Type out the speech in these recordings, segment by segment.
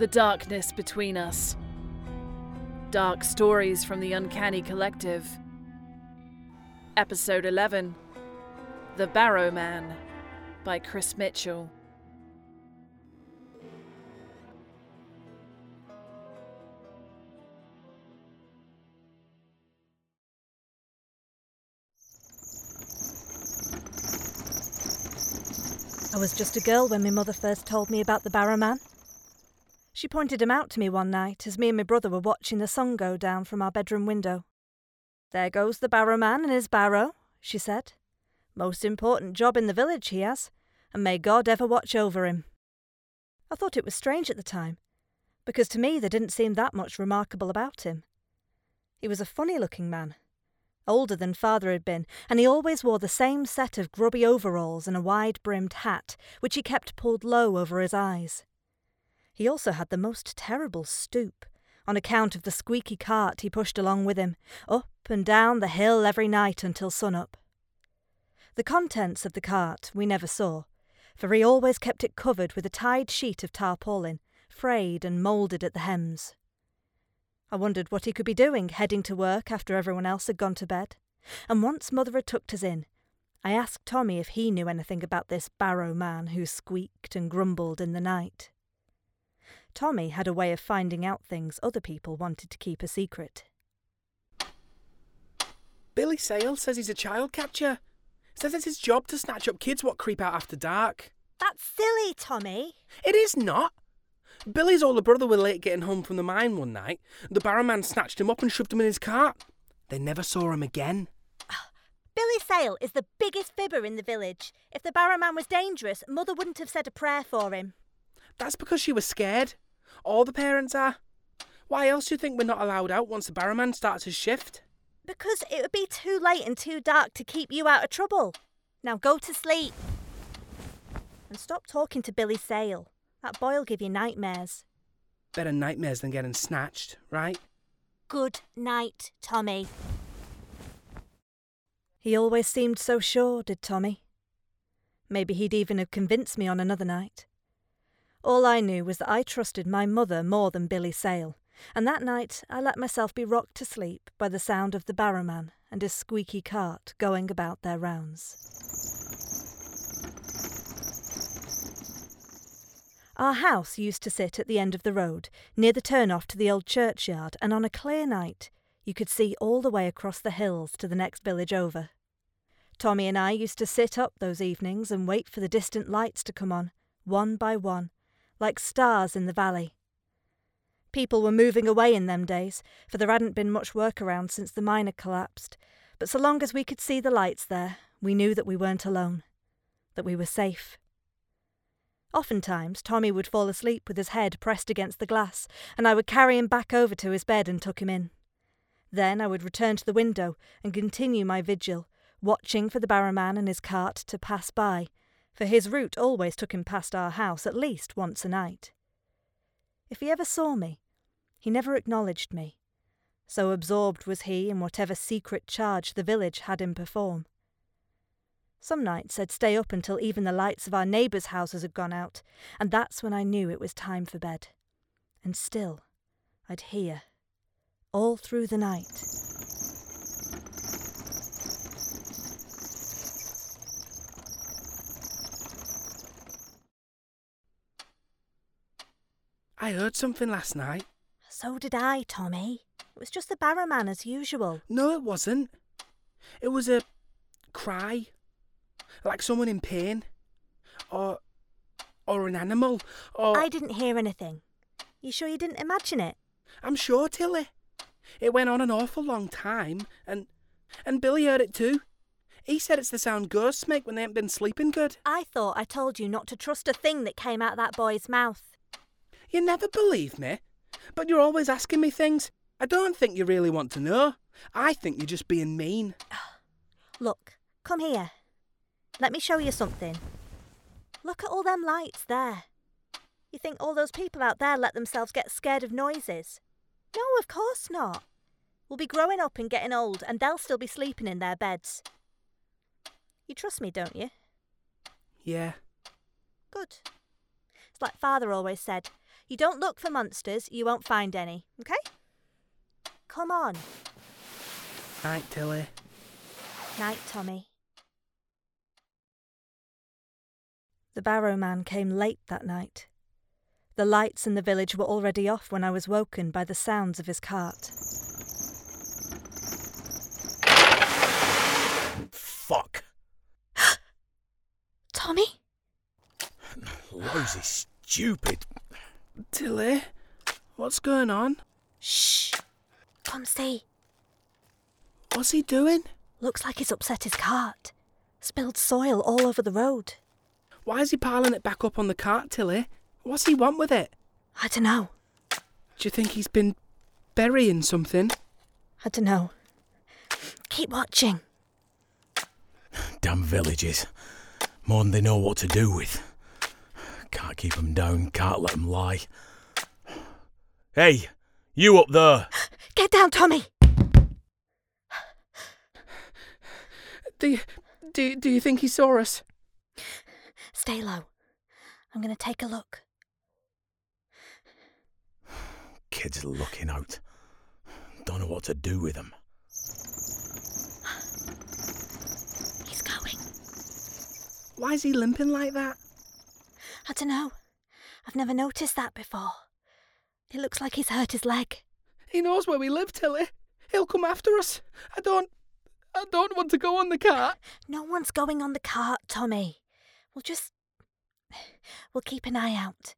The darkness between us. Dark stories from the Uncanny Collective. Episode 11 The Barrow Man by Chris Mitchell. I was just a girl when my mother first told me about the Barrow Man. She pointed him out to me one night as me and my brother were watching the sun go down from our bedroom window. There goes the Barrow Man and his barrow, she said. Most important job in the village he has, and may God ever watch over him. I thought it was strange at the time, because to me there didn't seem that much remarkable about him. He was a funny looking man, older than father had been, and he always wore the same set of grubby overalls and a wide brimmed hat, which he kept pulled low over his eyes. He also had the most terrible stoop, on account of the squeaky cart he pushed along with him, up and down the hill every night until sunup. The contents of the cart we never saw, for he always kept it covered with a tied sheet of tarpaulin, frayed and moulded at the hems. I wondered what he could be doing heading to work after everyone else had gone to bed, and once mother had tucked us in, I asked Tommy if he knew anything about this barrow man who squeaked and grumbled in the night. Tommy had a way of finding out things other people wanted to keep a secret. Billy Sale says he's a child catcher. Says it's his job to snatch up kids what creep out after dark. That's silly, Tommy. It is not. Billy's older brother were late getting home from the mine one night. The barrowman snatched him up and shoved him in his cart. They never saw him again. Ah, Billy Sale is the biggest fibber in the village. If the barrowman was dangerous, Mother wouldn't have said a prayer for him. That's because she was scared. All the parents are. Why else do you think we're not allowed out once the barrowman starts his shift? Because it would be too late and too dark to keep you out of trouble. Now go to sleep. And stop talking to Billy Sale. That boy'll give you nightmares. Better nightmares than getting snatched, right? Good night, Tommy. He always seemed so sure, did Tommy. Maybe he'd even have convinced me on another night. All I knew was that I trusted my mother more than Billy Sale, and that night I let myself be rocked to sleep by the sound of the barrowman and his squeaky cart going about their rounds. Our house used to sit at the end of the road, near the turn off to the old churchyard, and on a clear night you could see all the way across the hills to the next village over. Tommy and I used to sit up those evenings and wait for the distant lights to come on, one by one, like stars in the valley. People were moving away in them days, for there hadn't been much work around since the mine had collapsed, but so long as we could see the lights there, we knew that we weren't alone, that we were safe. Oftentimes, Tommy would fall asleep with his head pressed against the glass, and I would carry him back over to his bed and tuck him in. Then I would return to the window and continue my vigil, watching for the barrowman and his cart to pass by, for his route always took him past our house at least once a night. If he ever saw me, he never acknowledged me. So absorbed was he in whatever secret charge the village had him perform. Some nights I'd stay up until even the lights of our neighbours' houses had gone out, and that's when I knew it was time for bed. And still, I'd hear, all through the night. I heard something last night. So did I, Tommy. It was just the barrowman as usual. No, it wasn't. It was a cry. Like someone in pain. Or. or an animal. Or. I didn't hear anything. You sure you didn't imagine it? I'm sure, Tilly. It went on an awful long time, and. and Billy heard it too. He said it's the sound ghosts make when they ain't been sleeping good. I thought I told you not to trust a thing that came out of that boy's mouth. You never believe me, but you're always asking me things. I don't think you really want to know. I think you're just being mean. Look, come here. Let me show you something. Look at all them lights there. You think all those people out there let themselves get scared of noises? No, of course not. We'll be growing up and getting old, and they'll still be sleeping in their beds. You trust me, don't you? Yeah. Good. It's like Father always said You don't look for monsters, you won't find any, okay? Come on. Night, Tilly. Night, Tommy. The Barrow Man came late that night. The lights in the village were already off when I was woken by the sounds of his cart. Fuck. Tommy? Lousy stupid. Tilly, what's going on? Shh. Come see. What's he doing? Looks like he's upset his cart. Spilled soil all over the road. Why is he piling it back up on the cart, Tilly? What's he want with it? I don't know. Do you think he's been burying something? I don't know. Keep watching. Damn villages. More than they know what to do with. Can't keep 'em down, can't let 'em lie. Hey, you up there! Get down, Tommy! Do you, do, do you think he saw us? Stay low. I'm going to take a look. Kids looking out. Don't know what to do with 'em. He's going. Why is he limping like that? I don't know. I've never noticed that before. It looks like he's hurt his leg. He knows where we live, Tilly. He'll come after us. I don't. I don't want to go on the cart. No one's going on the cart, Tommy. We'll just. We'll keep an eye out.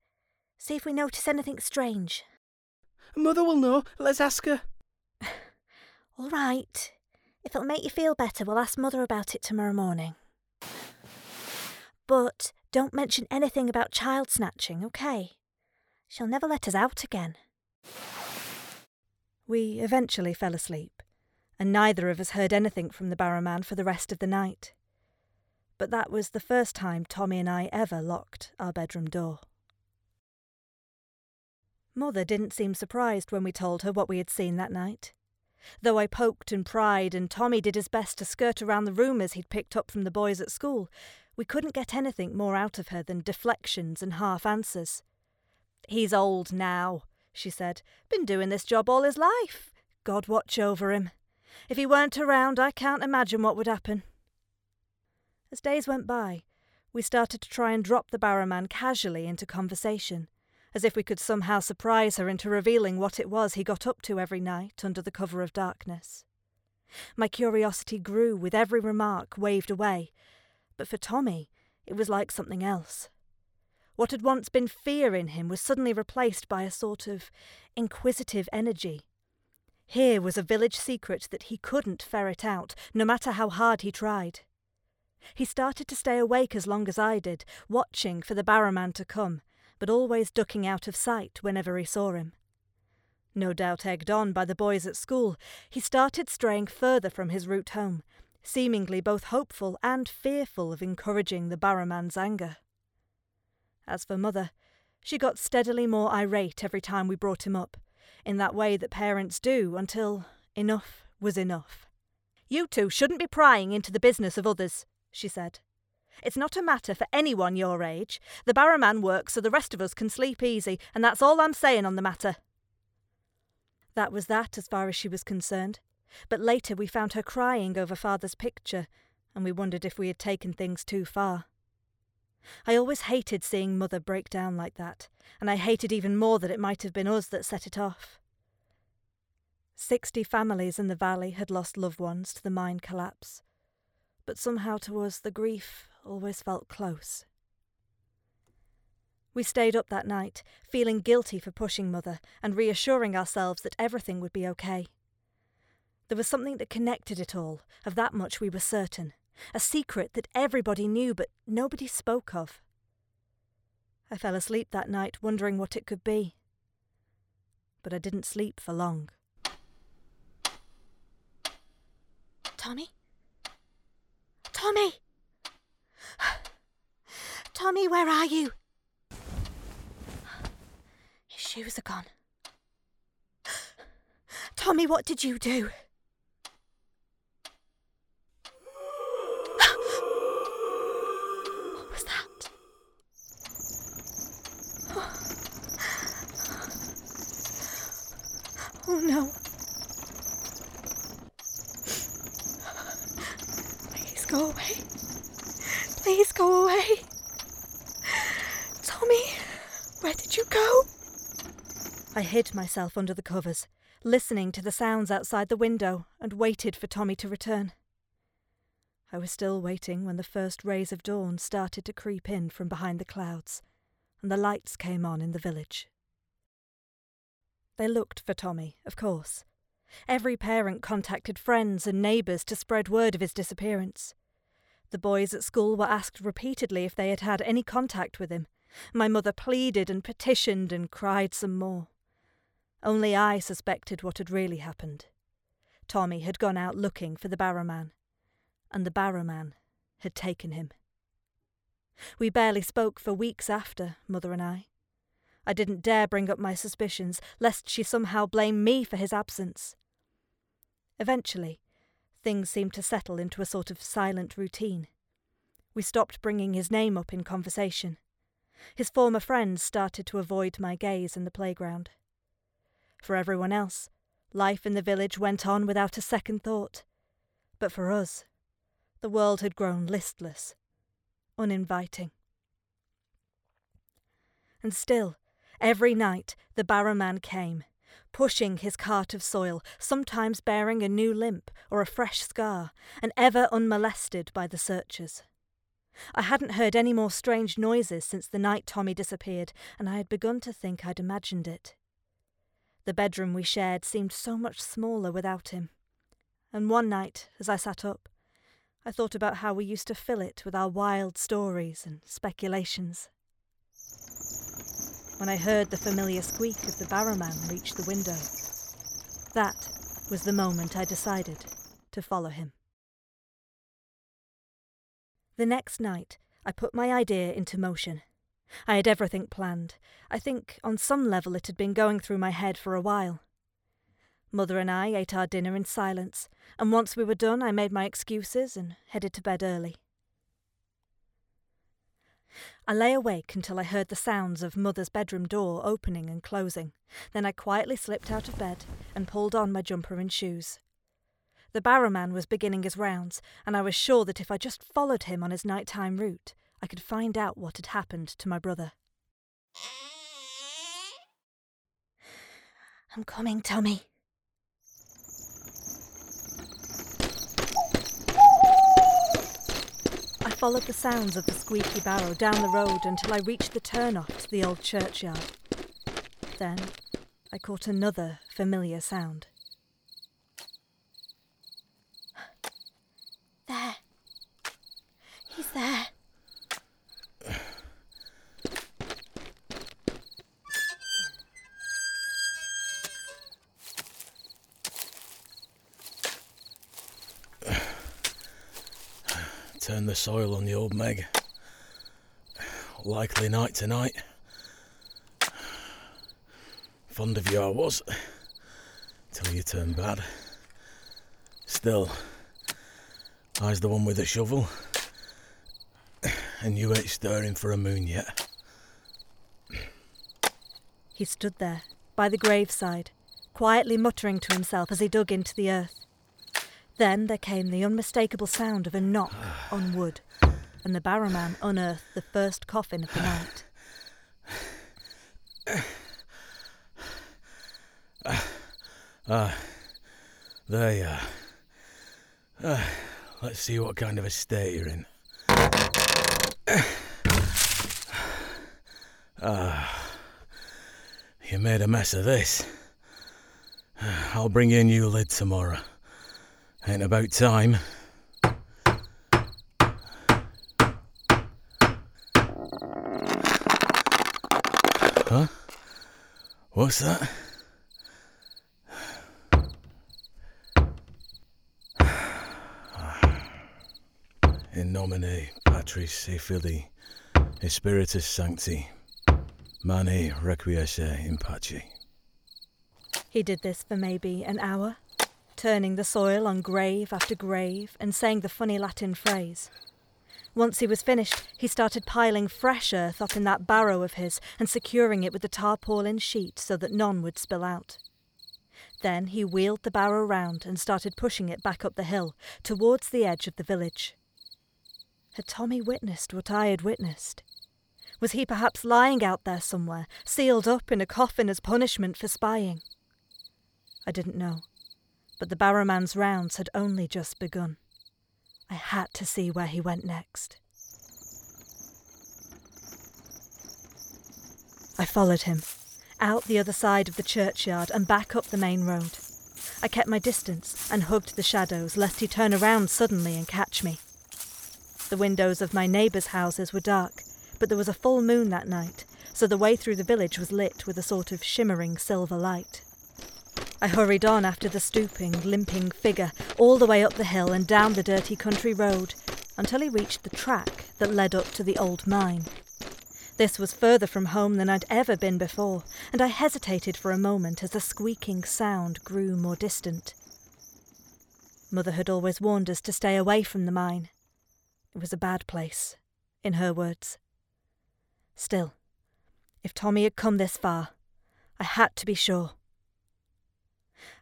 See if we notice anything strange. Mother will know. Let's ask her. All right. If it'll make you feel better, we'll ask Mother about it tomorrow morning. But don't mention anything about child snatching, okay? She'll never let us out again. We eventually fell asleep, and neither of us heard anything from the Barrowman for the rest of the night. But that was the first time Tommy and I ever locked our bedroom door. Mother didn't seem surprised when we told her what we had seen that night. Though I poked and pried and Tommy did his best to skirt around the rumours he'd picked up from the boys at school, we couldn't get anything more out of her than deflections and half answers. He's old now, she said. Been doing this job all his life. God watch over him. If he weren't around, I can't imagine what would happen. As days went by, we started to try and drop the Barrowman casually into conversation, as if we could somehow surprise her into revealing what it was he got up to every night under the cover of darkness. My curiosity grew with every remark waved away, but for Tommy, it was like something else. What had once been fear in him was suddenly replaced by a sort of inquisitive energy. Here was a village secret that he couldn't ferret out, no matter how hard he tried. He started to stay awake as long as I did, watching for the barrowman to come, but always ducking out of sight whenever he saw him. No doubt egged on by the boys at school, he started straying further from his route home, seemingly both hopeful and fearful of encouraging the barrowman's anger. As for Mother, she got steadily more irate every time we brought him up, in that way that parents do until enough was enough. You two shouldn't be prying into the business of others, she said. It's not a matter for anyone your age. The barrowman works so the rest of us can sleep easy, and that's all I'm saying on the matter. That was that as far as she was concerned. But later we found her crying over father's picture, and we wondered if we had taken things too far. I always hated seeing mother break down like that, and I hated even more that it might have been us that set it off. Sixty families in the valley had lost loved ones to the mine collapse, but somehow to us the grief always felt close. We stayed up that night, feeling guilty for pushing mother and reassuring ourselves that everything would be okay. There was something that connected it all, of that much we were certain, a secret that everybody knew but nobody spoke of. I fell asleep that night wondering what it could be. But I didn't sleep for long. Tommy? Tommy! Tommy, where are you? His shoes are gone. Tommy, what did you do? what was that? Please go away. Tommy, where did you go? I hid myself under the covers, listening to the sounds outside the window, and waited for Tommy to return. I was still waiting when the first rays of dawn started to creep in from behind the clouds, and the lights came on in the village. They looked for Tommy, of course. Every parent contacted friends and neighbours to spread word of his disappearance. The boys at school were asked repeatedly if they had had any contact with him. My mother pleaded and petitioned and cried some more. Only I suspected what had really happened. Tommy had gone out looking for the barrowman, and the barrowman had taken him. We barely spoke for weeks after, Mother and I. I didn't dare bring up my suspicions, lest she somehow blame me for his absence. Eventually, things seemed to settle into a sort of silent routine. We stopped bringing his name up in conversation. His former friends started to avoid my gaze in the playground. For everyone else, life in the village went on without a second thought. But for us, the world had grown listless, uninviting. And still, every night the barrowman came, pushing his cart of soil, sometimes bearing a new limp or a fresh scar, and ever unmolested by the searchers. I hadn't heard any more strange noises since the night Tommy disappeared, and I had begun to think I'd imagined it. The bedroom we shared seemed so much smaller without him. And one night, as I sat up, I thought about how we used to fill it with our wild stories and speculations. When I heard the familiar squeak of the barrowman reach the window, that was the moment I decided to follow him. The next night, I put my idea into motion. I had everything planned. I think on some level it had been going through my head for a while. Mother and I ate our dinner in silence, and once we were done, I made my excuses and headed to bed early. I lay awake until I heard the sounds of Mother's bedroom door opening and closing. Then I quietly slipped out of bed and pulled on my jumper and shoes. The barrowman was beginning his rounds, and I was sure that if I just followed him on his nighttime route, I could find out what had happened to my brother. I'm coming, Tommy. I followed the sounds of the squeaky barrow down the road until I reached the turnoff to the old churchyard. Then I caught another familiar sound. The soil on the old Meg. Likely night tonight. Fond of you I was. Till you turned bad. Still, I's the one with the shovel. And you ain't stirring for a moon yet. He stood there, by the graveside, quietly muttering to himself as he dug into the earth. Then there came the unmistakable sound of a knock on wood, and the barrowman unearthed the first coffin of the night. Ah, there you are. Ah, let's see what kind of a state you're in. Ah, you made a mess of this. I'll bring you a new lid tomorrow. Ain't about time. Huh? What's that? In nomine Patris et Filii et Spiritus Sancti, Mane requiesce in pace. He did this for maybe an hour, turning the soil on grave after grave and saying the funny Latin phrase. Once he was finished, he started piling fresh earth up in that barrow of his and securing it with the tarpaulin sheet so that none would spill out. Then he wheeled the barrow round and started pushing it back up the hill, towards the edge of the village. Had Tommy witnessed what I had witnessed? Was he perhaps lying out there somewhere, sealed up in a coffin as punishment for spying? I didn't know, but the Barrowman's rounds had only just begun. I had to see where he went next. I followed him, out the other side of the churchyard and back up the main road. I kept my distance and hugged the shadows lest he turn around suddenly and catch me. The windows of my neighbours' houses were dark, but there was a full moon that night, so the way through the village was lit with a sort of shimmering silver light. I hurried on after the stooping, limping figure, all the way up the hill and down the dirty country road, until he reached the track that led up to the old mine. This was further from home than I'd ever been before, and I hesitated for a moment as the squeaking sound grew more distant. Mother had always warned us to stay away from the mine. It was a bad place, in her words. Still, if Tommy had come this far, I had to be sure.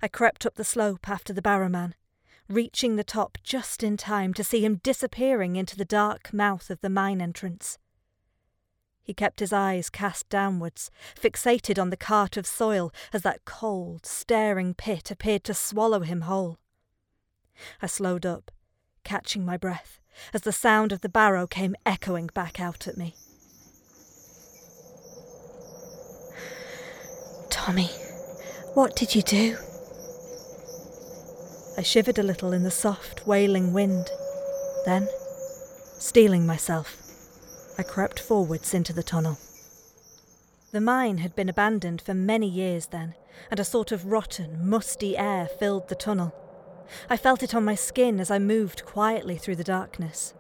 I crept up the slope after the barrowman, reaching the top just in time to see him disappearing into the dark mouth of the mine entrance. He kept his eyes cast downwards, fixated on the cart of soil as that cold, staring pit appeared to swallow him whole. I slowed up, catching my breath, as the sound of the barrow came echoing back out at me. Tommy, what did you do? I shivered a little in the soft, wailing wind. Then, steeling myself, I crept forwards into the tunnel. The mine had been abandoned for many years then, and a sort of rotten, musty air filled the tunnel. I felt it on my skin as I moved quietly through the darkness.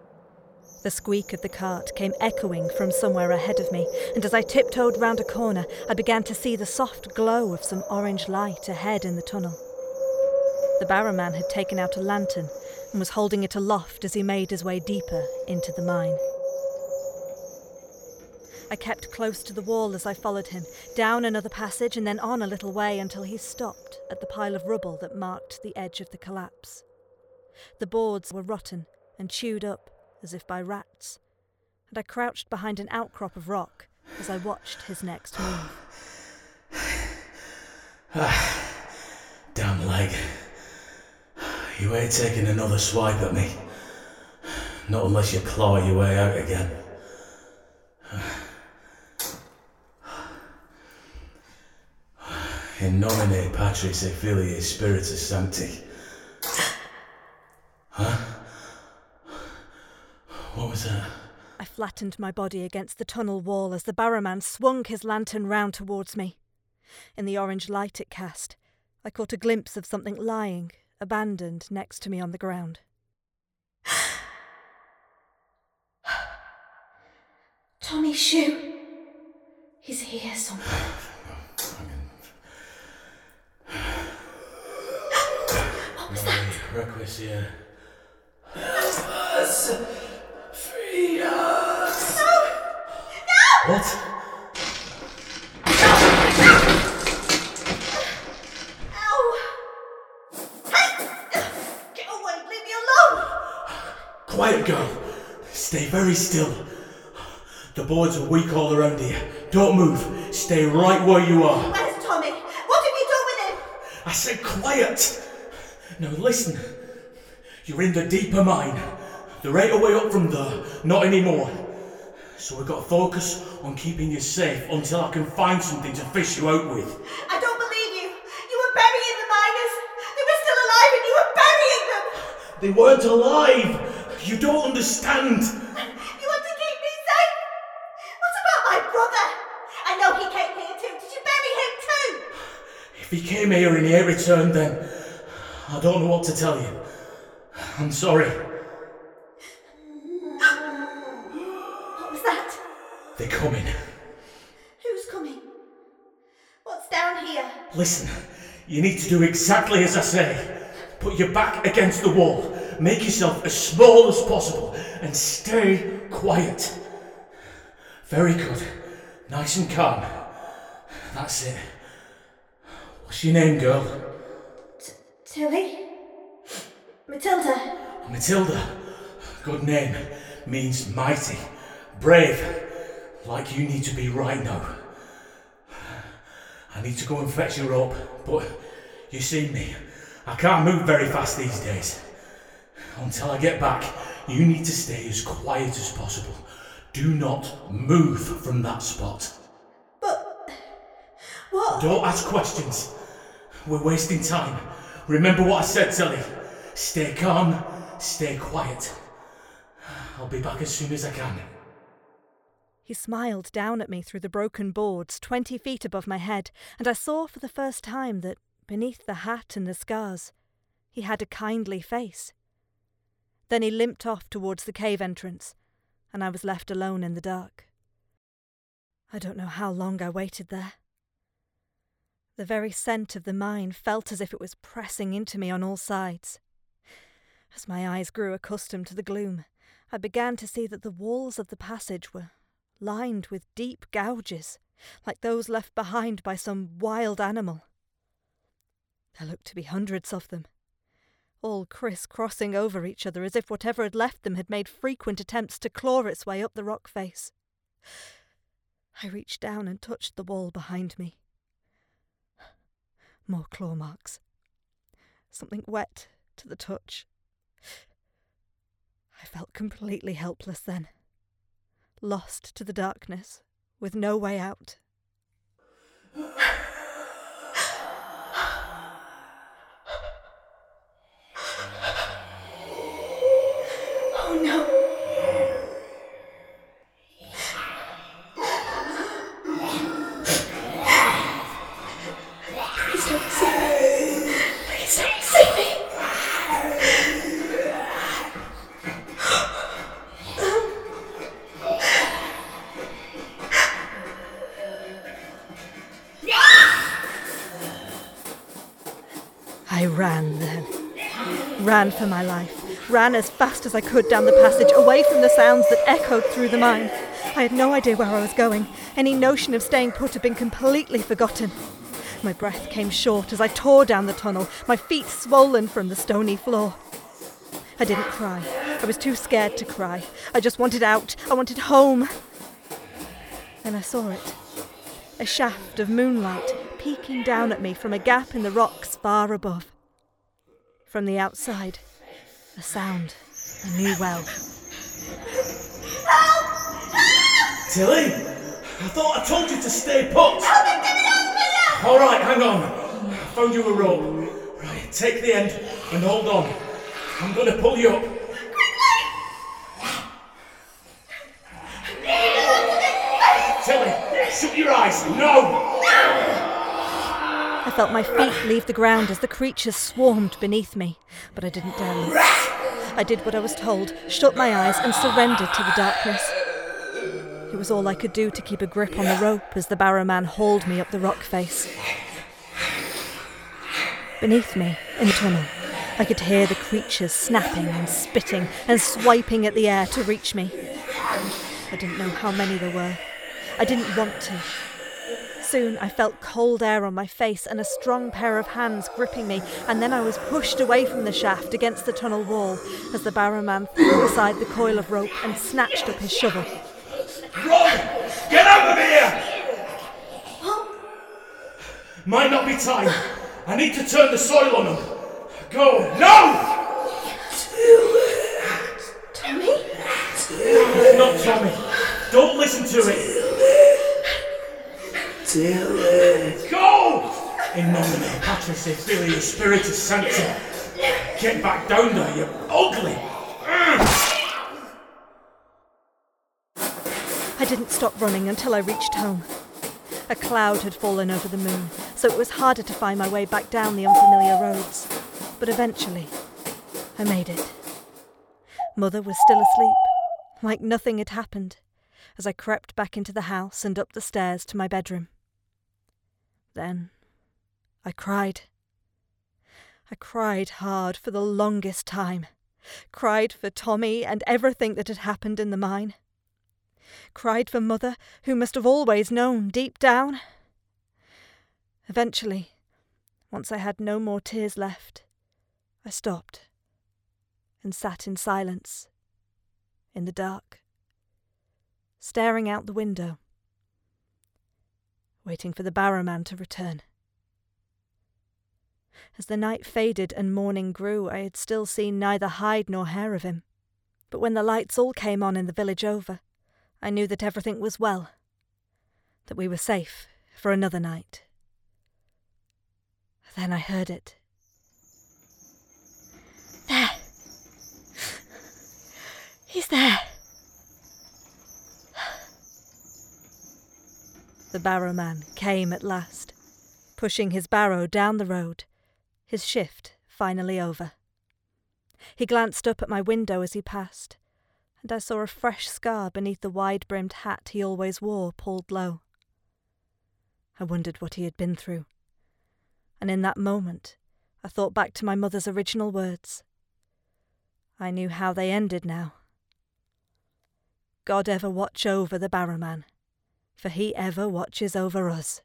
The squeak of the cart came echoing from somewhere ahead of me, and as I tiptoed round a corner, I began to see the soft glow of some orange light ahead in the tunnel. The barrowman had taken out a lantern and was holding it aloft as he made his way deeper into the mine. I kept close to the wall as I followed him, down another passage and then on a little way until he stopped at the pile of rubble that marked the edge of the collapse. The boards were rotten and chewed up as if by rats, and I crouched behind an outcrop of rock as I watched his next move. Damn leg. You ain't taking another swipe at me. Not unless you claw your way out again. In nomine Patris et Filii Spiritus Sancti. Huh? What was that? I flattened my body against the tunnel wall as the barrowman swung his lantern round towards me. In the orange light it cast, I caught a glimpse of something lying, abandoned, next to me on the ground. Tommy Shoe. He's here somewhere. what was that? Requiescat. What? Ow! Hey! Get away! Leave me alone! Quiet, girl. Stay very still. The boards are weak all around here. Don't move. Stay right where you are. Where's Tommy? What have you done with him? I said quiet. Now listen. You're in the deeper mine. The right away up from there, not anymore. So we've got to focus on keeping you safe until I can find something to fish you out with. I don't believe you. You were burying the miners. They were still alive and you were burying them. They weren't alive. You don't understand. You want to keep me safe? What about my brother? I know he came here too. Did you bury him too? If he came here and he ain't returned, then I don't know what to tell you. I'm sorry. What was that? They're coming. Who's coming? What's down here? Listen, you need to do exactly as I say. Put your back against the wall, make yourself as small as possible, and stay quiet. Very good. Nice and calm. That's it. What's your name, girl? Tilly? Matilda? Matilda. Good name. means mighty, brave, like you need to be right now. I need to go and fetch your rope, but you see me. I can't move very fast these days. Until I get back, you need to stay as quiet as possible. Do not move from that spot. But. What? Don't ask questions. We're wasting time. Remember what I said, Tilly. Stay calm, stay quiet. I'll be back as soon as I can. He smiled down at me through the broken boards twenty feet above my head, and I saw for the first time that, beneath the hat and the scars, he had a kindly face. Then he limped off towards the cave entrance, and I was left alone in the dark. I don't know how long I waited there. The very scent of the mine felt as if it was pressing into me on all sides. As my eyes grew accustomed to the gloom, I began to see that the walls of the passage were lined with deep gouges, like those left behind by some wild animal. There looked to be hundreds of them, all criss-crossing over each other as if whatever had left them had made frequent attempts to claw its way up the rock face. I reached down and touched the wall behind me. More claw marks. Something wet to the touch. I felt completely helpless then, lost to the darkness, with no way out. For my life. Ran as fast as I could down the passage, away from the sounds that echoed through the mine. I had no idea where I was going. Any notion of staying put had been completely forgotten. My breath came short as I tore down the tunnel, my feet swollen from the stony floor. I didn't cry. I was too scared to cry. I just wanted out. I wanted home. Then I saw it. A shaft of moonlight peeking down at me from a gap in the rocks far above. From the outside, a sound I knew well. Tilly? I thought I told you to stay put. All right, hang on. I found you a rope. Right, take the end and hold on. I'm gonna pull you up. Tilly, shut your eyes. No! I felt my feet leave the ground as the creatures swarmed beneath me, but I didn't dare look. I did what I was told, shut my eyes, and surrendered to the darkness. It was all I could do to keep a grip on the rope as the barrowman hauled me up the rock face. Beneath me, in the tunnel, I could hear the creatures snapping and spitting and swiping at the air to reach me. I didn't know how many there were. I didn't want to. Soon I felt cold air on my face and a strong pair of hands gripping me, and then I was pushed away from the shaft against the tunnel wall as the barrowman threw aside the coil of rope and snatched up his shovel. Run! Get out of here! Might not be time. I need to turn the soil on them. Go. No! Tommy? Not Tommy. Don't listen to it. Go! In nomine Patris et Filii et Spiritus Sancti. Get back down there, you ugly. I didn't stop running until I reached home. A cloud had fallen over the moon, so it was harder to find my way back down the unfamiliar roads. But eventually, I made it. Mother was still asleep, like nothing had happened, as I crept back into the house and up the stairs to my bedroom. Then I cried. I cried hard for the longest time. Cried for Tommy and everything that had happened in the mine. Cried for Mother, who must have always known deep down. Eventually, once I had no more tears left, I stopped and sat in silence, in the dark, staring out the window, waiting for the barrowman to return. As the night faded and morning grew, I had still seen neither hide nor hair of him. But when the lights all came on in the village over, I knew that everything was well, that we were safe for another night. Then I heard it. There. He's there. The barrowman came at last, pushing his barrow down the road, his shift finally over. He glanced up at my window as he passed, and I saw a fresh scar beneath the wide brimmed hat he always wore pulled low. I wondered what he had been through, and in that moment I thought back to my mother's original words. I knew how they ended now. God ever watch over the barrowman, for he ever watches over us.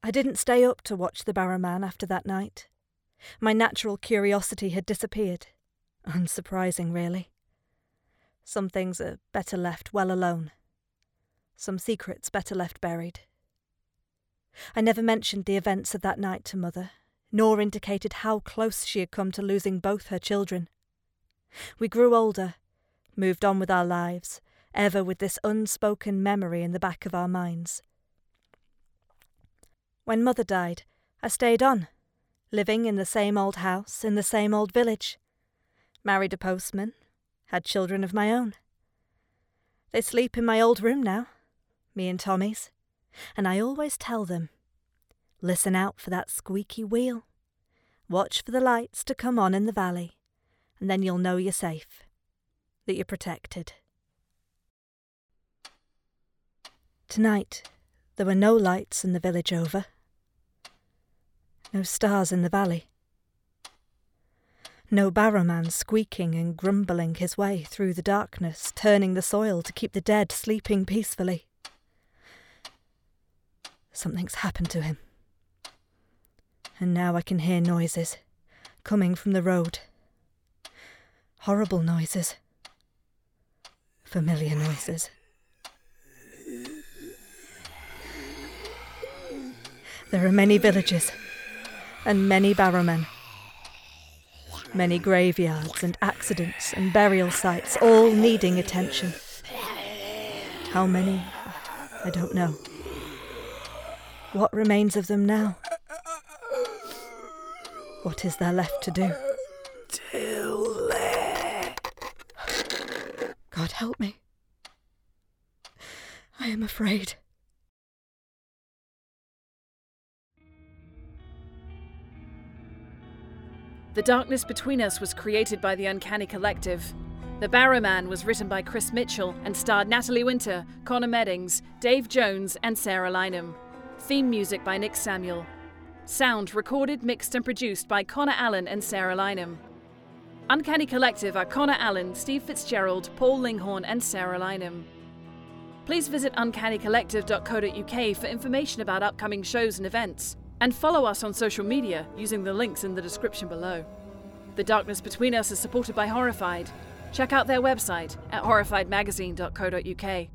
I didn't stay up to watch the barrowman after that night. My natural curiosity had disappeared. Unsurprising, really. Some things are better left well alone. Some secrets better left buried. I never mentioned the events of that night to Mother, nor indicated how close she had come to losing both her children. We grew older, moved on with our lives, ever with this unspoken memory in the back of our minds. When Mother died, I stayed on, living in the same old house in the same old village. Married a postman, had children of my own. They sleep in my old room now, me and Tommy's, and I always tell them listen out for that squeaky wheel. Watch for the lights to come on in the valley, and then you'll know you're safe, that you're protected. Tonight, there were no lights in the village over, no stars in the valley, no barrowman squeaking and grumbling his way through the darkness, turning the soil to keep the dead sleeping peacefully. Something's happened to him. And now I can hear noises coming from the road. Horrible noises. Familiar noises. There are many villages and many barrowmen. Many graveyards and accidents and burial sites, all needing attention. How many? I don't know. What remains of them now? What is there left to do? God help me. I am afraid. The Darkness Between Us was created by the Uncanny Collective. The Barrowman was written by Chris Mitchell and starred Natalie Winter, Connor Meddings, Dave Jones, and Sara Lynam. Theme music by Nick Samuel. Sound recorded, mixed, and produced by Connor Allen and Sara Lynam. Uncanny Collective are Connor Allen, Steve Fitzgerald, Paul Linghorn, and Sara Lynam. Please visit uncannycollective.co.uk for information about upcoming shows and events, and follow us on social media using the links in the description below. The Darkness Between Us is supported by Horrified. Check out their website at horrifiedmagazine.co.uk.